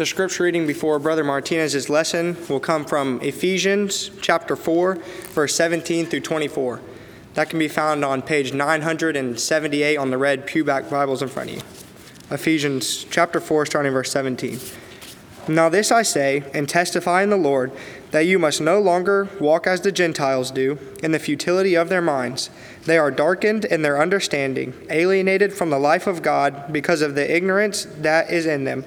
The scripture reading before Brother Martinez's lesson will come from Ephesians chapter 4, verse 17 through 24. That can be found on page 978 on the red pewback Bibles in front of you. Ephesians chapter 4, starting verse 17. Now, this I say and testify in the Lord that you must no longer walk as the Gentiles do, in the futility of their minds. They are darkened in their understanding, alienated from the life of God because of the ignorance that is in them,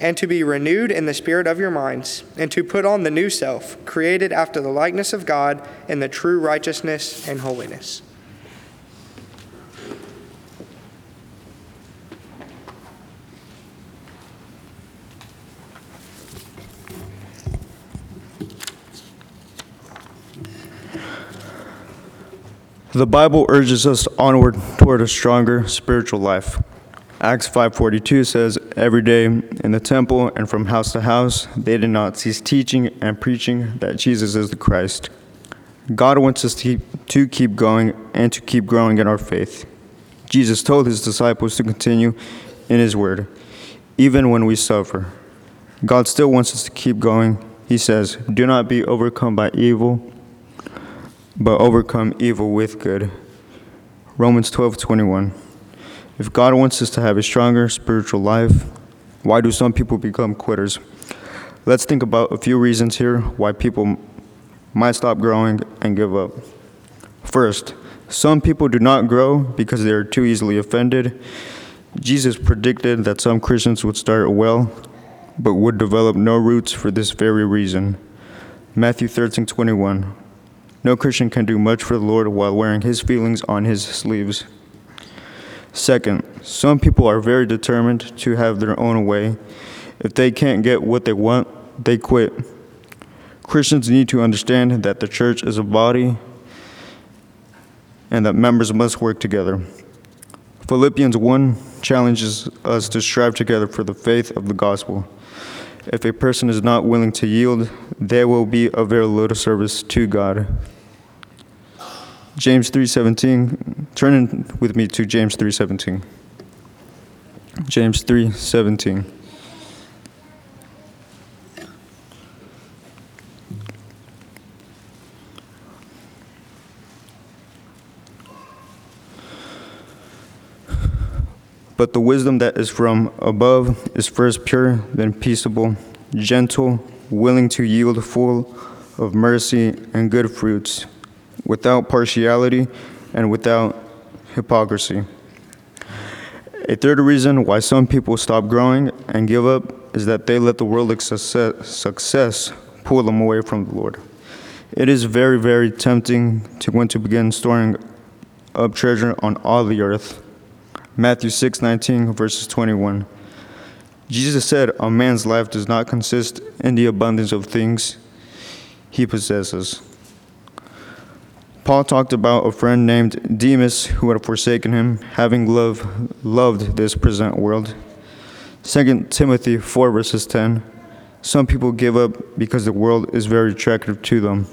and to be renewed in the spirit of your minds, and to put on the new self, created after the likeness of God in the true righteousness and holiness. The Bible urges us onward toward a stronger spiritual life. Acts 5:42 says, "Every day in the temple and from house to house, they did not cease teaching and preaching that Jesus is the Christ." God wants us to keep, to keep going and to keep growing in our faith. Jesus told his disciples to continue in his word, even when we suffer. God still wants us to keep going. He says, "Do not be overcome by evil, but overcome evil with good. Romans 12:21. If God wants us to have a stronger spiritual life, why do some people become quitters? Let's think about a few reasons here why people might stop growing and give up. First, some people do not grow because they are too easily offended. Jesus predicted that some Christians would start well, but would develop no roots for this very reason. Matthew 13:21. No Christian can do much for the Lord while wearing his feelings on his sleeves. Second, some people are very determined to have their own way. If they can't get what they want, they quit. Christians need to understand that the church is a body and that members must work together. Philippians 1 challenges us to strive together for the faith of the gospel. If a person is not willing to yield, they will be of very little service to God. James 3:17. Turn in with me to James 3:17. James 3:17. But the wisdom that is from above is first pure, then peaceable, gentle, willing to yield, full of mercy and good fruits, without partiality and without hypocrisy. A third reason why some people stop growing and give up is that they let the world's success, success pull them away from the Lord. It is very, very tempting to want to begin storing up treasure on all the earth. Matthew 6:19 verses 21. Jesus said, "A man's life does not consist in the abundance of things he possesses." Paul talked about a friend named Demas who had forsaken him, having love, loved this present world. 2 Timothy 4 verses 10. Some people give up because the world is very attractive to them.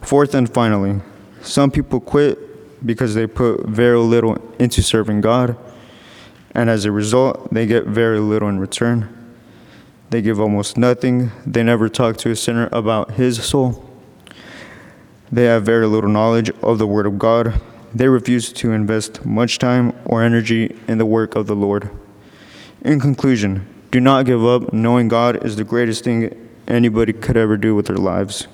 Fourth and finally, some people quit because they put very little into serving God, and as a result, they get very little in return. They give almost nothing. They never talk to a sinner about his soul. They have very little knowledge of the Word of God. They refuse to invest much time or energy in the work of the Lord. In conclusion, do not give up. Knowing God is the greatest thing anybody could ever do with their lives.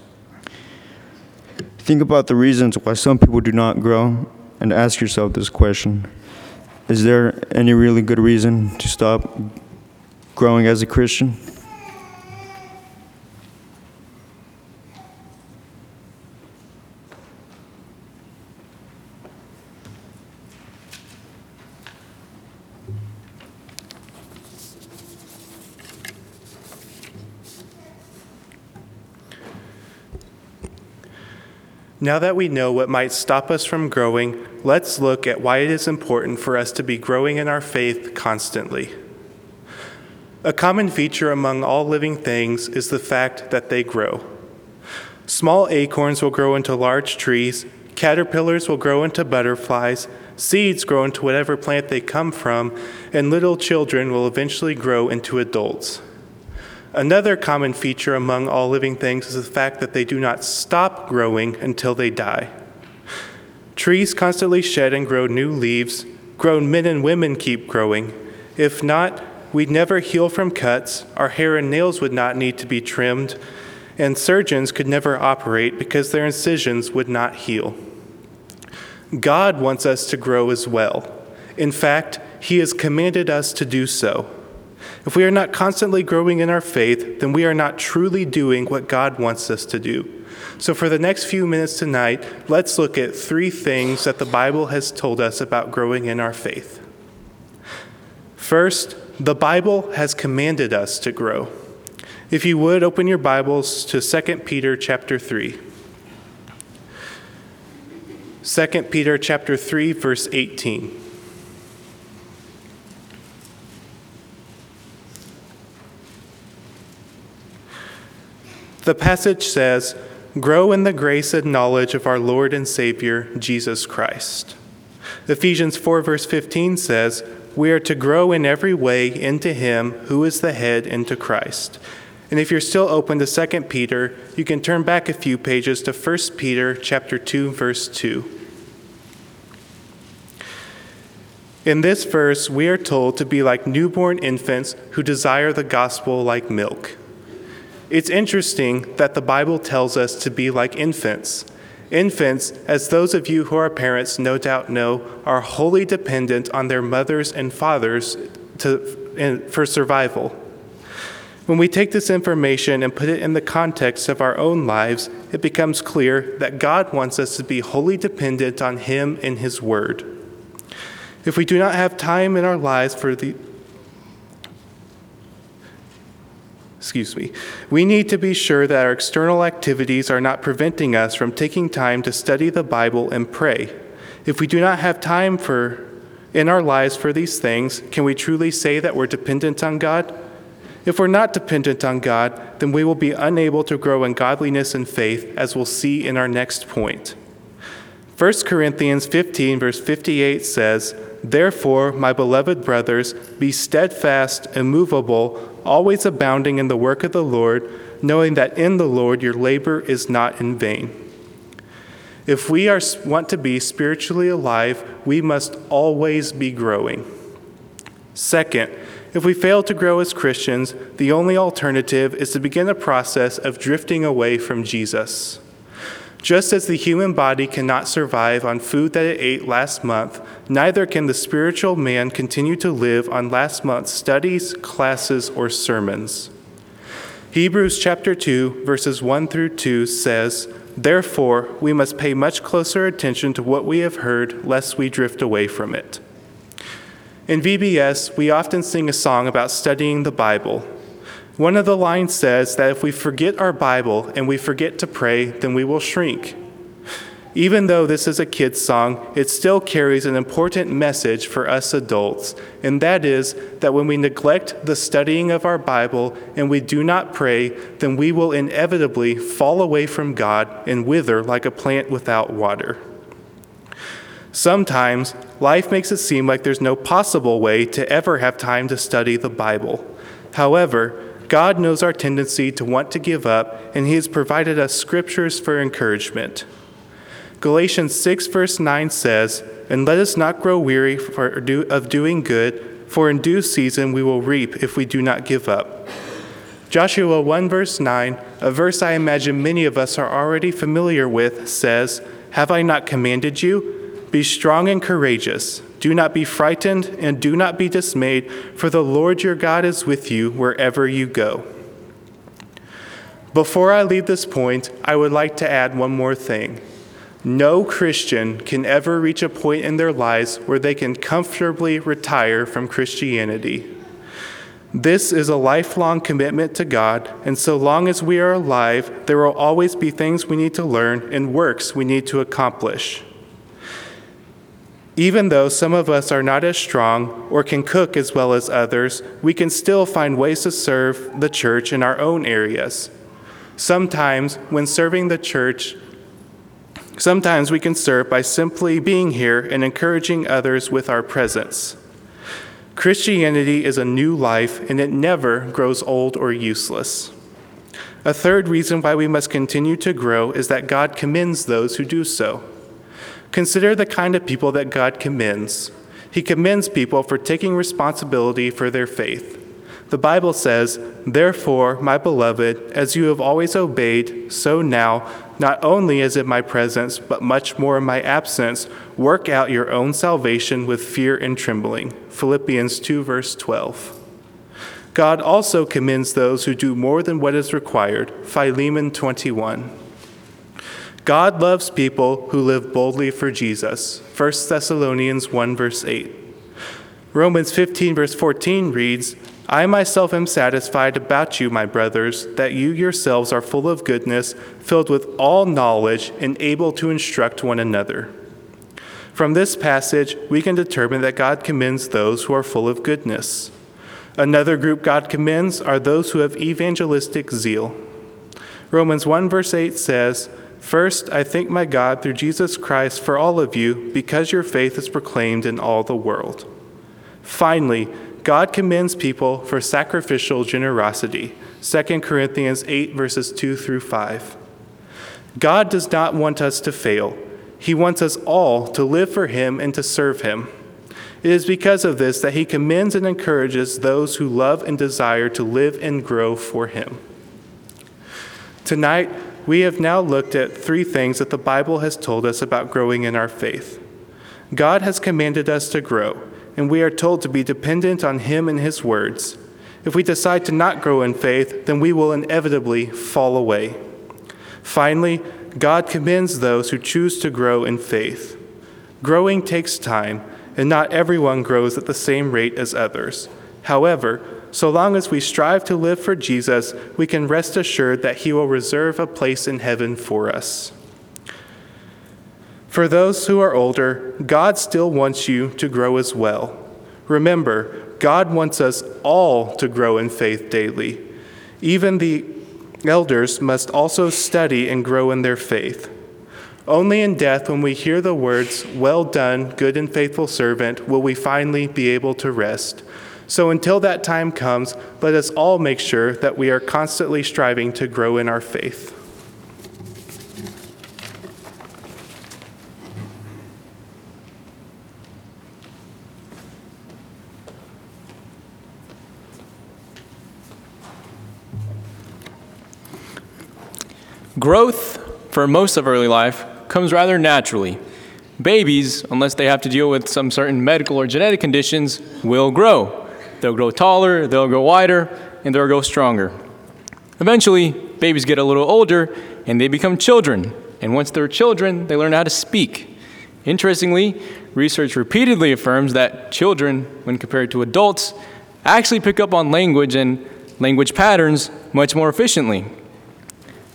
Think about the reasons why some people do not grow and ask yourself this question Is there any really good reason to stop growing as a Christian? Now that we know what might stop us from growing, let's look at why it is important for us to be growing in our faith constantly. A common feature among all living things is the fact that they grow. Small acorns will grow into large trees, caterpillars will grow into butterflies, seeds grow into whatever plant they come from, and little children will eventually grow into adults. Another common feature among all living things is the fact that they do not stop growing until they die. Trees constantly shed and grow new leaves. Grown men and women keep growing. If not, we'd never heal from cuts, our hair and nails would not need to be trimmed, and surgeons could never operate because their incisions would not heal. God wants us to grow as well. In fact, He has commanded us to do so. If we are not constantly growing in our faith, then we are not truly doing what God wants us to do. So, for the next few minutes tonight, let's look at three things that the Bible has told us about growing in our faith. First, the Bible has commanded us to grow. If you would, open your Bibles to 2 Peter chapter 3. 2 Peter chapter 3 verse 18. The passage says, Grow in the grace and knowledge of our Lord and Savior, Jesus Christ. Ephesians 4, verse 15 says, We are to grow in every way into Him who is the head, into Christ. And if you're still open to 2 Peter, you can turn back a few pages to 1 Peter chapter 2, verse 2. In this verse, we are told to be like newborn infants who desire the gospel like milk. It's interesting that the Bible tells us to be like infants. Infants, as those of you who are parents no doubt know, are wholly dependent on their mothers and fathers to, for survival. When we take this information and put it in the context of our own lives, it becomes clear that God wants us to be wholly dependent on Him and His Word. If we do not have time in our lives for the excuse me, we need to be sure that our external activities are not preventing us from taking time to study the Bible and pray. If we do not have time for in our lives for these things, can we truly say that we're dependent on God? If we're not dependent on God, then we will be unable to grow in godliness and faith, as we'll see in our next point. 1 Corinthians 15, verse 58 says, Therefore, my beloved brothers, be steadfast, immovable, always abounding in the work of the Lord, knowing that in the Lord your labor is not in vain. If we are, want to be spiritually alive, we must always be growing. Second, if we fail to grow as Christians, the only alternative is to begin a process of drifting away from Jesus. Just as the human body cannot survive on food that it ate last month, neither can the spiritual man continue to live on last month's studies, classes, or sermons. Hebrews chapter 2, verses 1 through 2 says, Therefore, we must pay much closer attention to what we have heard, lest we drift away from it. In VBS, we often sing a song about studying the Bible. One of the lines says that if we forget our Bible and we forget to pray, then we will shrink. Even though this is a kid's song, it still carries an important message for us adults, and that is that when we neglect the studying of our Bible and we do not pray, then we will inevitably fall away from God and wither like a plant without water. Sometimes life makes it seem like there's no possible way to ever have time to study the Bible. However, God knows our tendency to want to give up, and He has provided us scriptures for encouragement. Galatians 6, verse 9 says, And let us not grow weary of doing good, for in due season we will reap if we do not give up. Joshua 1, verse 9, a verse I imagine many of us are already familiar with, says, Have I not commanded you? Be strong and courageous. Do not be frightened and do not be dismayed, for the Lord your God is with you wherever you go. Before I leave this point, I would like to add one more thing. No Christian can ever reach a point in their lives where they can comfortably retire from Christianity. This is a lifelong commitment to God, and so long as we are alive, there will always be things we need to learn and works we need to accomplish. Even though some of us are not as strong or can cook as well as others, we can still find ways to serve the church in our own areas. Sometimes, when serving the church, sometimes we can serve by simply being here and encouraging others with our presence. Christianity is a new life and it never grows old or useless. A third reason why we must continue to grow is that God commends those who do so. Consider the kind of people that God commends. He commends people for taking responsibility for their faith. The Bible says, Therefore, my beloved, as you have always obeyed, so now, not only as in my presence, but much more in my absence, work out your own salvation with fear and trembling. Philippians 2, verse 12. God also commends those who do more than what is required. Philemon 21. God loves people who live boldly for Jesus. 1 Thessalonians 1, verse 8. Romans 15, verse 14 reads, I myself am satisfied about you, my brothers, that you yourselves are full of goodness, filled with all knowledge, and able to instruct one another. From this passage, we can determine that God commends those who are full of goodness. Another group God commends are those who have evangelistic zeal. Romans 1, verse 8 says, First, I thank my God through Jesus Christ for all of you, because your faith is proclaimed in all the world. Finally, God commends people for sacrificial generosity. 2 Corinthians 8, verses 2 through 5. God does not want us to fail. He wants us all to live for Him and to serve Him. It is because of this that He commends and encourages those who love and desire to live and grow for Him. Tonight, we have now looked at three things that the Bible has told us about growing in our faith. God has commanded us to grow, and we are told to be dependent on Him and His words. If we decide to not grow in faith, then we will inevitably fall away. Finally, God commends those who choose to grow in faith. Growing takes time, and not everyone grows at the same rate as others. However, so long as we strive to live for Jesus, we can rest assured that He will reserve a place in heaven for us. For those who are older, God still wants you to grow as well. Remember, God wants us all to grow in faith daily. Even the elders must also study and grow in their faith. Only in death, when we hear the words, Well done, good and faithful servant, will we finally be able to rest. So until that time comes, let us all make sure that we are constantly striving to grow in our faith. Growth, for most of early life, comes rather naturally. Babies, unless they have to deal with some certain medical or genetic conditions, will grow. They'll grow taller, they'll grow wider, and they'll grow stronger. Eventually, babies get a little older and they become children. And once they're children, they learn how to speak. Interestingly, research repeatedly affirms that children, when compared to adults, actually pick up on language and language patterns much more efficiently.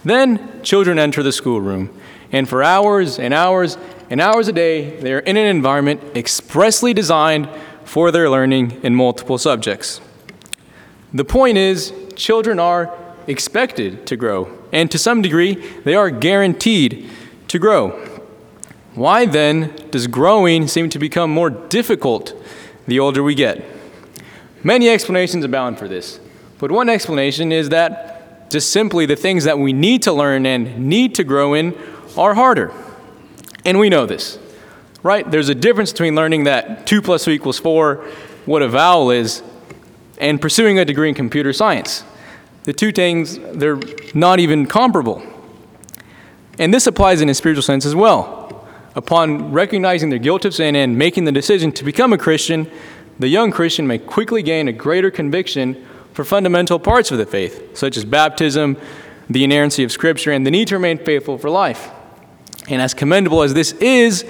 Then children enter the schoolroom, and for hours and hours and hours a day, they are in an environment expressly designed for their learning in multiple subjects. The point is, children are expected to grow, and to some degree, they are guaranteed to grow. Why then does growing seem to become more difficult the older we get? Many explanations abound for this, but one explanation is that just simply the things that we need to learn and need to grow in are harder. And we know this, right? There's a difference between learning that 2 plus 2 equals 4, what a vowel is, and pursuing a degree in computer science. The two things, they're not even comparable. And this applies in a spiritual sense as well. Upon recognizing their guilt of sin and making the decision to become a Christian, the young Christian may quickly gain a greater conviction for fundamental parts of the faith, such as baptism, the inerrancy of Scripture, and the need to remain faithful for life. And as commendable as this is,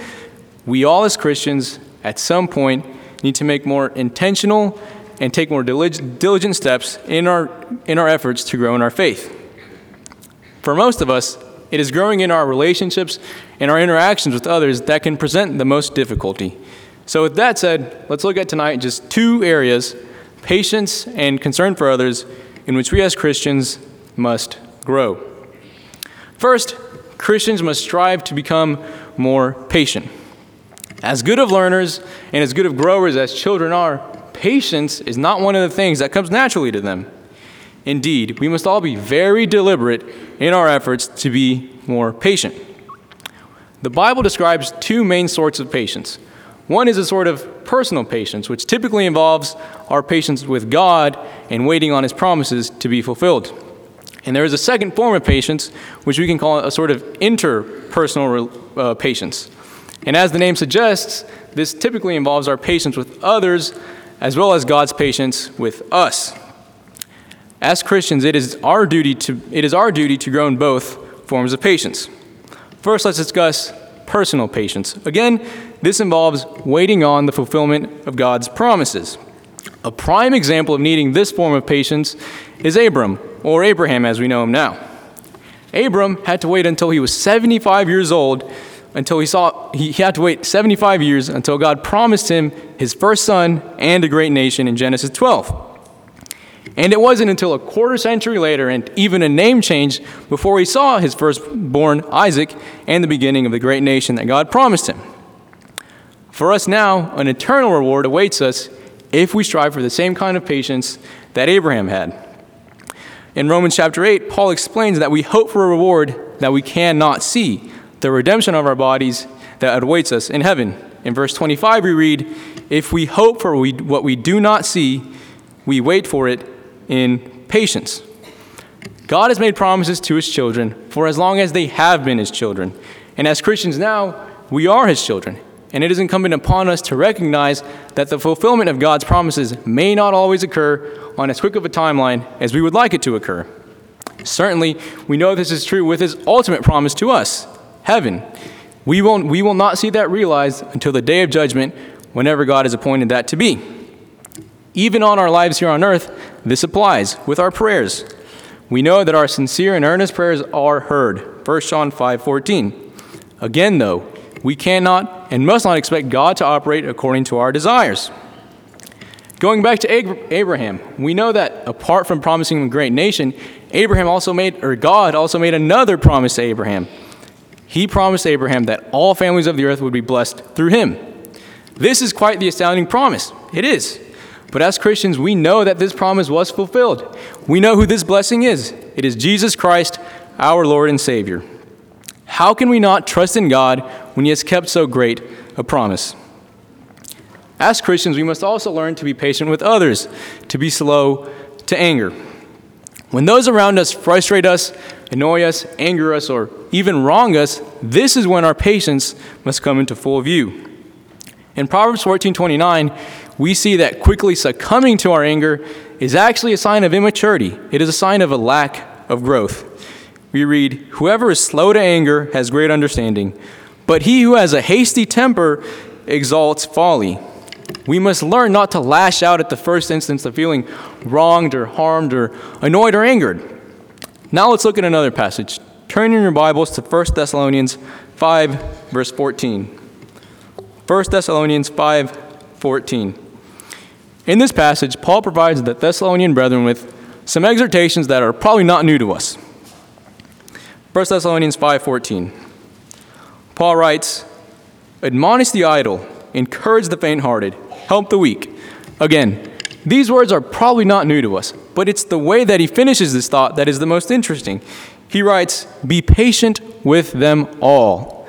we all as Christians, at some point, need to make more intentional and take more diligent steps in our, in our efforts to grow in our faith. For most of us, it is growing in our relationships and our interactions with others that can present the most difficulty. So, with that said, let's look at tonight just two areas patience and concern for others in which we as Christians must grow. First, Christians must strive to become more patient. As good of learners and as good of growers as children are, patience is not one of the things that comes naturally to them. Indeed, we must all be very deliberate in our efforts to be more patient. The Bible describes two main sorts of patience. One is a sort of personal patience, which typically involves our patience with God and waiting on His promises to be fulfilled. And there is a second form of patience, which we can call a sort of interpersonal uh, patience. And as the name suggests, this typically involves our patience with others as well as God's patience with us. As Christians, it is our duty to, it is our duty to grow in both forms of patience. First, let's discuss personal patience. Again, this involves waiting on the fulfillment of God's promises. A prime example of needing this form of patience is Abram, or Abraham as we know him now. Abram had to wait until he was 75 years old until he saw he had to wait 75 years until God promised him his first son and a great nation in Genesis 12. And it wasn't until a quarter century later and even a name change before he saw his firstborn Isaac and the beginning of the great nation that God promised him. For us now, an eternal reward awaits us if we strive for the same kind of patience that Abraham had. In Romans chapter 8, Paul explains that we hope for a reward that we cannot see, the redemption of our bodies that awaits us in heaven. In verse 25, we read, If we hope for what we do not see, we wait for it in patience. God has made promises to his children for as long as they have been his children. And as Christians now, we are his children. And it is incumbent upon us to recognize that the fulfillment of God's promises may not always occur on as quick of a timeline as we would like it to occur. Certainly, we know this is true with his ultimate promise to us heaven. We won't, we will not see that realized until the day of judgment, whenever God has appointed that to be. Even on our lives here on earth, this applies with our prayers. We know that our sincere and earnest prayers are heard. 1 John 5:14. Again though, we cannot and must not expect God to operate according to our desires. Going back to Abraham, we know that apart from promising a great nation, Abraham also made or God also made another promise to Abraham. He promised Abraham that all families of the earth would be blessed through him. This is quite the astounding promise. It is. But as Christians, we know that this promise was fulfilled. We know who this blessing is it is Jesus Christ, our Lord and Savior. How can we not trust in God when He has kept so great a promise? As Christians, we must also learn to be patient with others, to be slow to anger. When those around us frustrate us, annoy us, anger us, or even wrong us, this is when our patience must come into full view. In Proverbs 14:29, we see that quickly succumbing to our anger is actually a sign of immaturity. It is a sign of a lack of growth. We read, Whoever is slow to anger has great understanding, but he who has a hasty temper exalts folly. We must learn not to lash out at the first instance of feeling wronged or harmed or annoyed or angered. Now let's look at another passage. Turn in your Bibles to 1 Thessalonians 5, verse 14. 1 Thessalonians 5, 14. In this passage, Paul provides the Thessalonian brethren with some exhortations that are probably not new to us. 1 Thessalonians 5:14. Paul writes, "Admonish the idle, encourage the faint-hearted, help the weak." Again, these words are probably not new to us, but it's the way that he finishes this thought that is the most interesting. He writes, "Be patient with them all."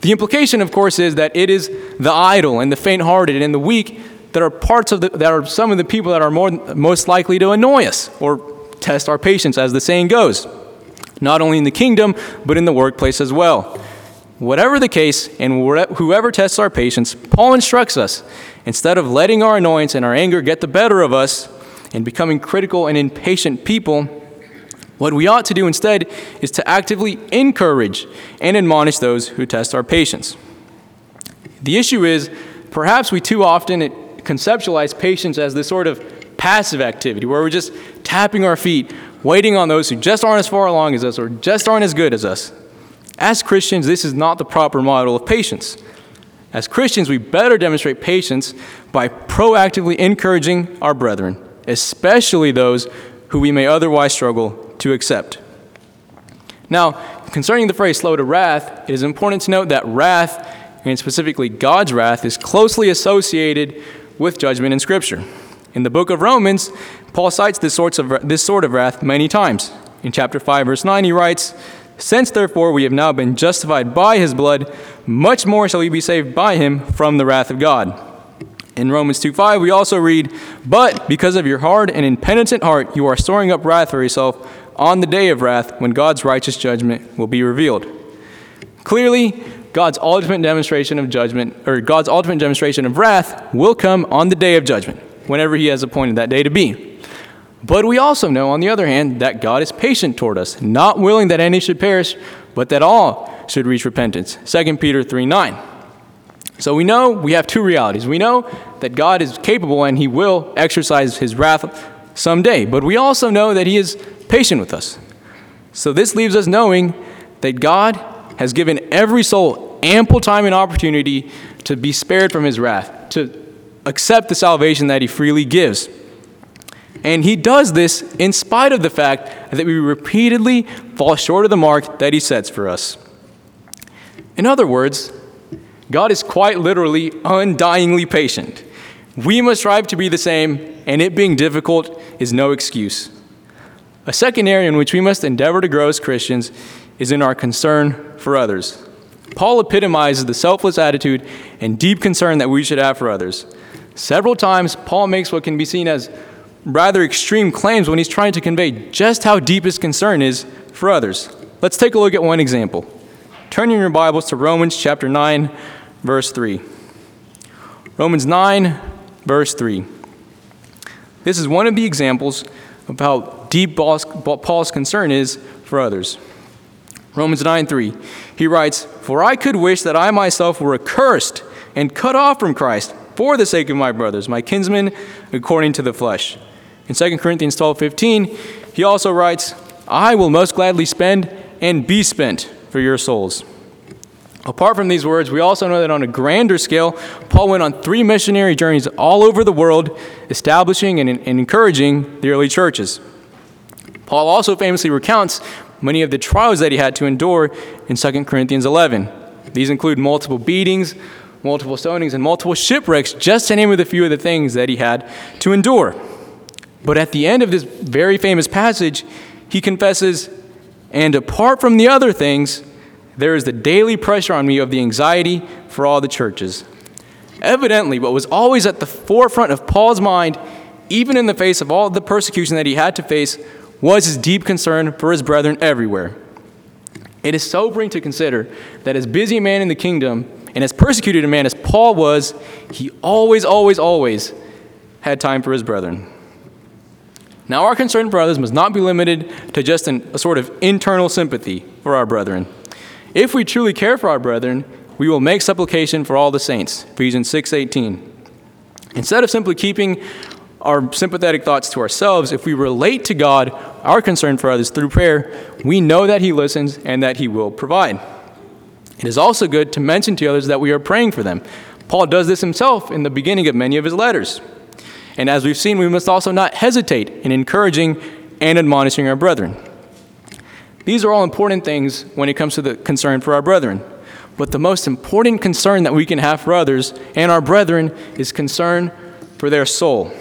The implication, of course, is that it is the idle and the faint-hearted and the weak that are parts of the, that are some of the people that are more, most likely to annoy us or test our patience, as the saying goes, not only in the kingdom, but in the workplace as well. Whatever the case, and whoever tests our patience, Paul instructs us instead of letting our annoyance and our anger get the better of us and becoming critical and impatient people, what we ought to do instead is to actively encourage and admonish those who test our patience. The issue is perhaps we too often conceptualize patience as this sort of passive activity where we're just tapping our feet, waiting on those who just aren't as far along as us or just aren't as good as us. As Christians, this is not the proper model of patience. As Christians, we better demonstrate patience by proactively encouraging our brethren, especially those who we may otherwise struggle to accept. Now, concerning the phrase slow to wrath, it is important to note that wrath, and specifically God's wrath, is closely associated with judgment in Scripture. In the book of Romans, Paul cites this, sorts of, this sort of wrath many times. In chapter 5, verse 9, he writes, Since therefore we have now been justified by his blood, much more shall we be saved by him from the wrath of God. In Romans 2:5 we also read, "But because of your hard and impenitent heart you are storing up wrath for yourself on the day of wrath when God's righteous judgment will be revealed." Clearly, God's ultimate demonstration of judgment or God's ultimate demonstration of wrath will come on the day of judgment, whenever he has appointed that day to be. But we also know on the other hand that God is patient toward us, not willing that any should perish, but that all should reach repentance. 2 Peter 3 9. So we know we have two realities. We know that God is capable and he will exercise his wrath someday, but we also know that he is patient with us. So this leaves us knowing that God has given every soul ample time and opportunity to be spared from his wrath, to accept the salvation that he freely gives. And he does this in spite of the fact that we repeatedly fall short of the mark that he sets for us. In other words, God is quite literally undyingly patient. We must strive to be the same, and it being difficult is no excuse. A second area in which we must endeavor to grow as Christians is in our concern for others. Paul epitomizes the selfless attitude and deep concern that we should have for others. Several times, Paul makes what can be seen as rather extreme claims when he's trying to convey just how deep his concern is for others. Let's take a look at one example. Turn in your Bibles to Romans chapter 9, verse 3. Romans 9, verse 3. This is one of the examples of how deep Paul's concern is for others. Romans 9, 3. He writes, For I could wish that I myself were accursed and cut off from Christ for the sake of my brothers, my kinsmen, according to the flesh. In 2 Corinthians 12, 15, he also writes, I will most gladly spend and be spent for your souls. Apart from these words, we also know that on a grander scale, Paul went on three missionary journeys all over the world, establishing and, and encouraging the early churches. Paul also famously recounts many of the trials that he had to endure in 2 Corinthians 11. These include multiple beatings, multiple stonings, and multiple shipwrecks, just to name a few of the things that he had to endure. But at the end of this very famous passage, he confesses, And apart from the other things, there is the daily pressure on me of the anxiety for all the churches. Evidently, what was always at the forefront of Paul's mind, even in the face of all the persecution that he had to face, was his deep concern for his brethren everywhere. It is sobering to consider that as busy a man in the kingdom and as persecuted a man as Paul was, he always, always, always had time for his brethren. Now, our concern for others must not be limited to just an, a sort of internal sympathy for our brethren. If we truly care for our brethren, we will make supplication for all the saints. Ephesians 6:18. Instead of simply keeping our sympathetic thoughts to ourselves, if we relate to God our concern for others through prayer, we know that He listens and that He will provide. It is also good to mention to others that we are praying for them. Paul does this himself in the beginning of many of his letters. And as we've seen, we must also not hesitate in encouraging and admonishing our brethren. These are all important things when it comes to the concern for our brethren. But the most important concern that we can have for others and our brethren is concern for their soul.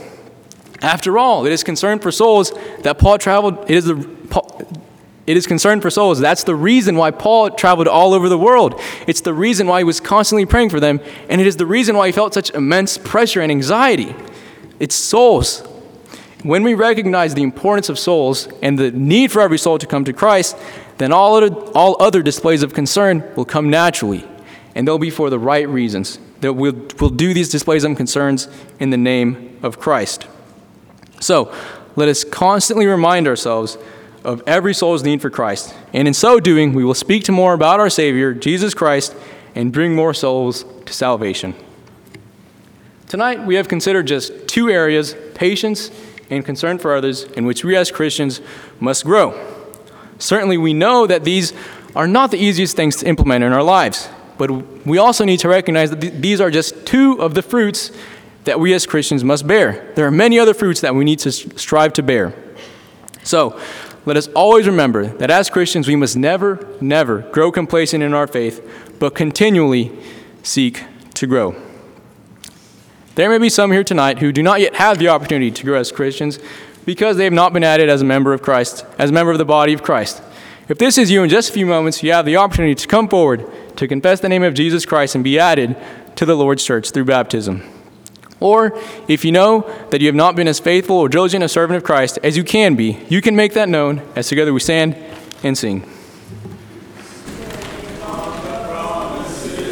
After all, it is concern for souls that Paul traveled. It is the it is concern for souls. That's the reason why Paul traveled all over the world. It's the reason why he was constantly praying for them, and it is the reason why he felt such immense pressure and anxiety. It's souls when we recognize the importance of souls and the need for every soul to come to Christ, then all other, all other displays of concern will come naturally, and they'll be for the right reasons. That we'll, we'll do these displays of concerns in the name of Christ. So, let us constantly remind ourselves of every soul's need for Christ, and in so doing, we will speak to more about our Savior, Jesus Christ, and bring more souls to salvation. Tonight, we have considered just two areas patience and concern for others in which we as Christians must grow. Certainly, we know that these are not the easiest things to implement in our lives, but we also need to recognize that th- these are just two of the fruits that we as Christians must bear. There are many other fruits that we need to strive to bear. So, let us always remember that as Christians, we must never, never grow complacent in our faith, but continually seek to grow. There may be some here tonight who do not yet have the opportunity to grow as Christians because they have not been added as a member of Christ, as a member of the body of Christ. If this is you in just a few moments, you have the opportunity to come forward to confess the name of Jesus Christ and be added to the Lord's church through baptism. Or if you know that you have not been as faithful or diligent a servant of Christ as you can be, you can make that known as together we stand and sing.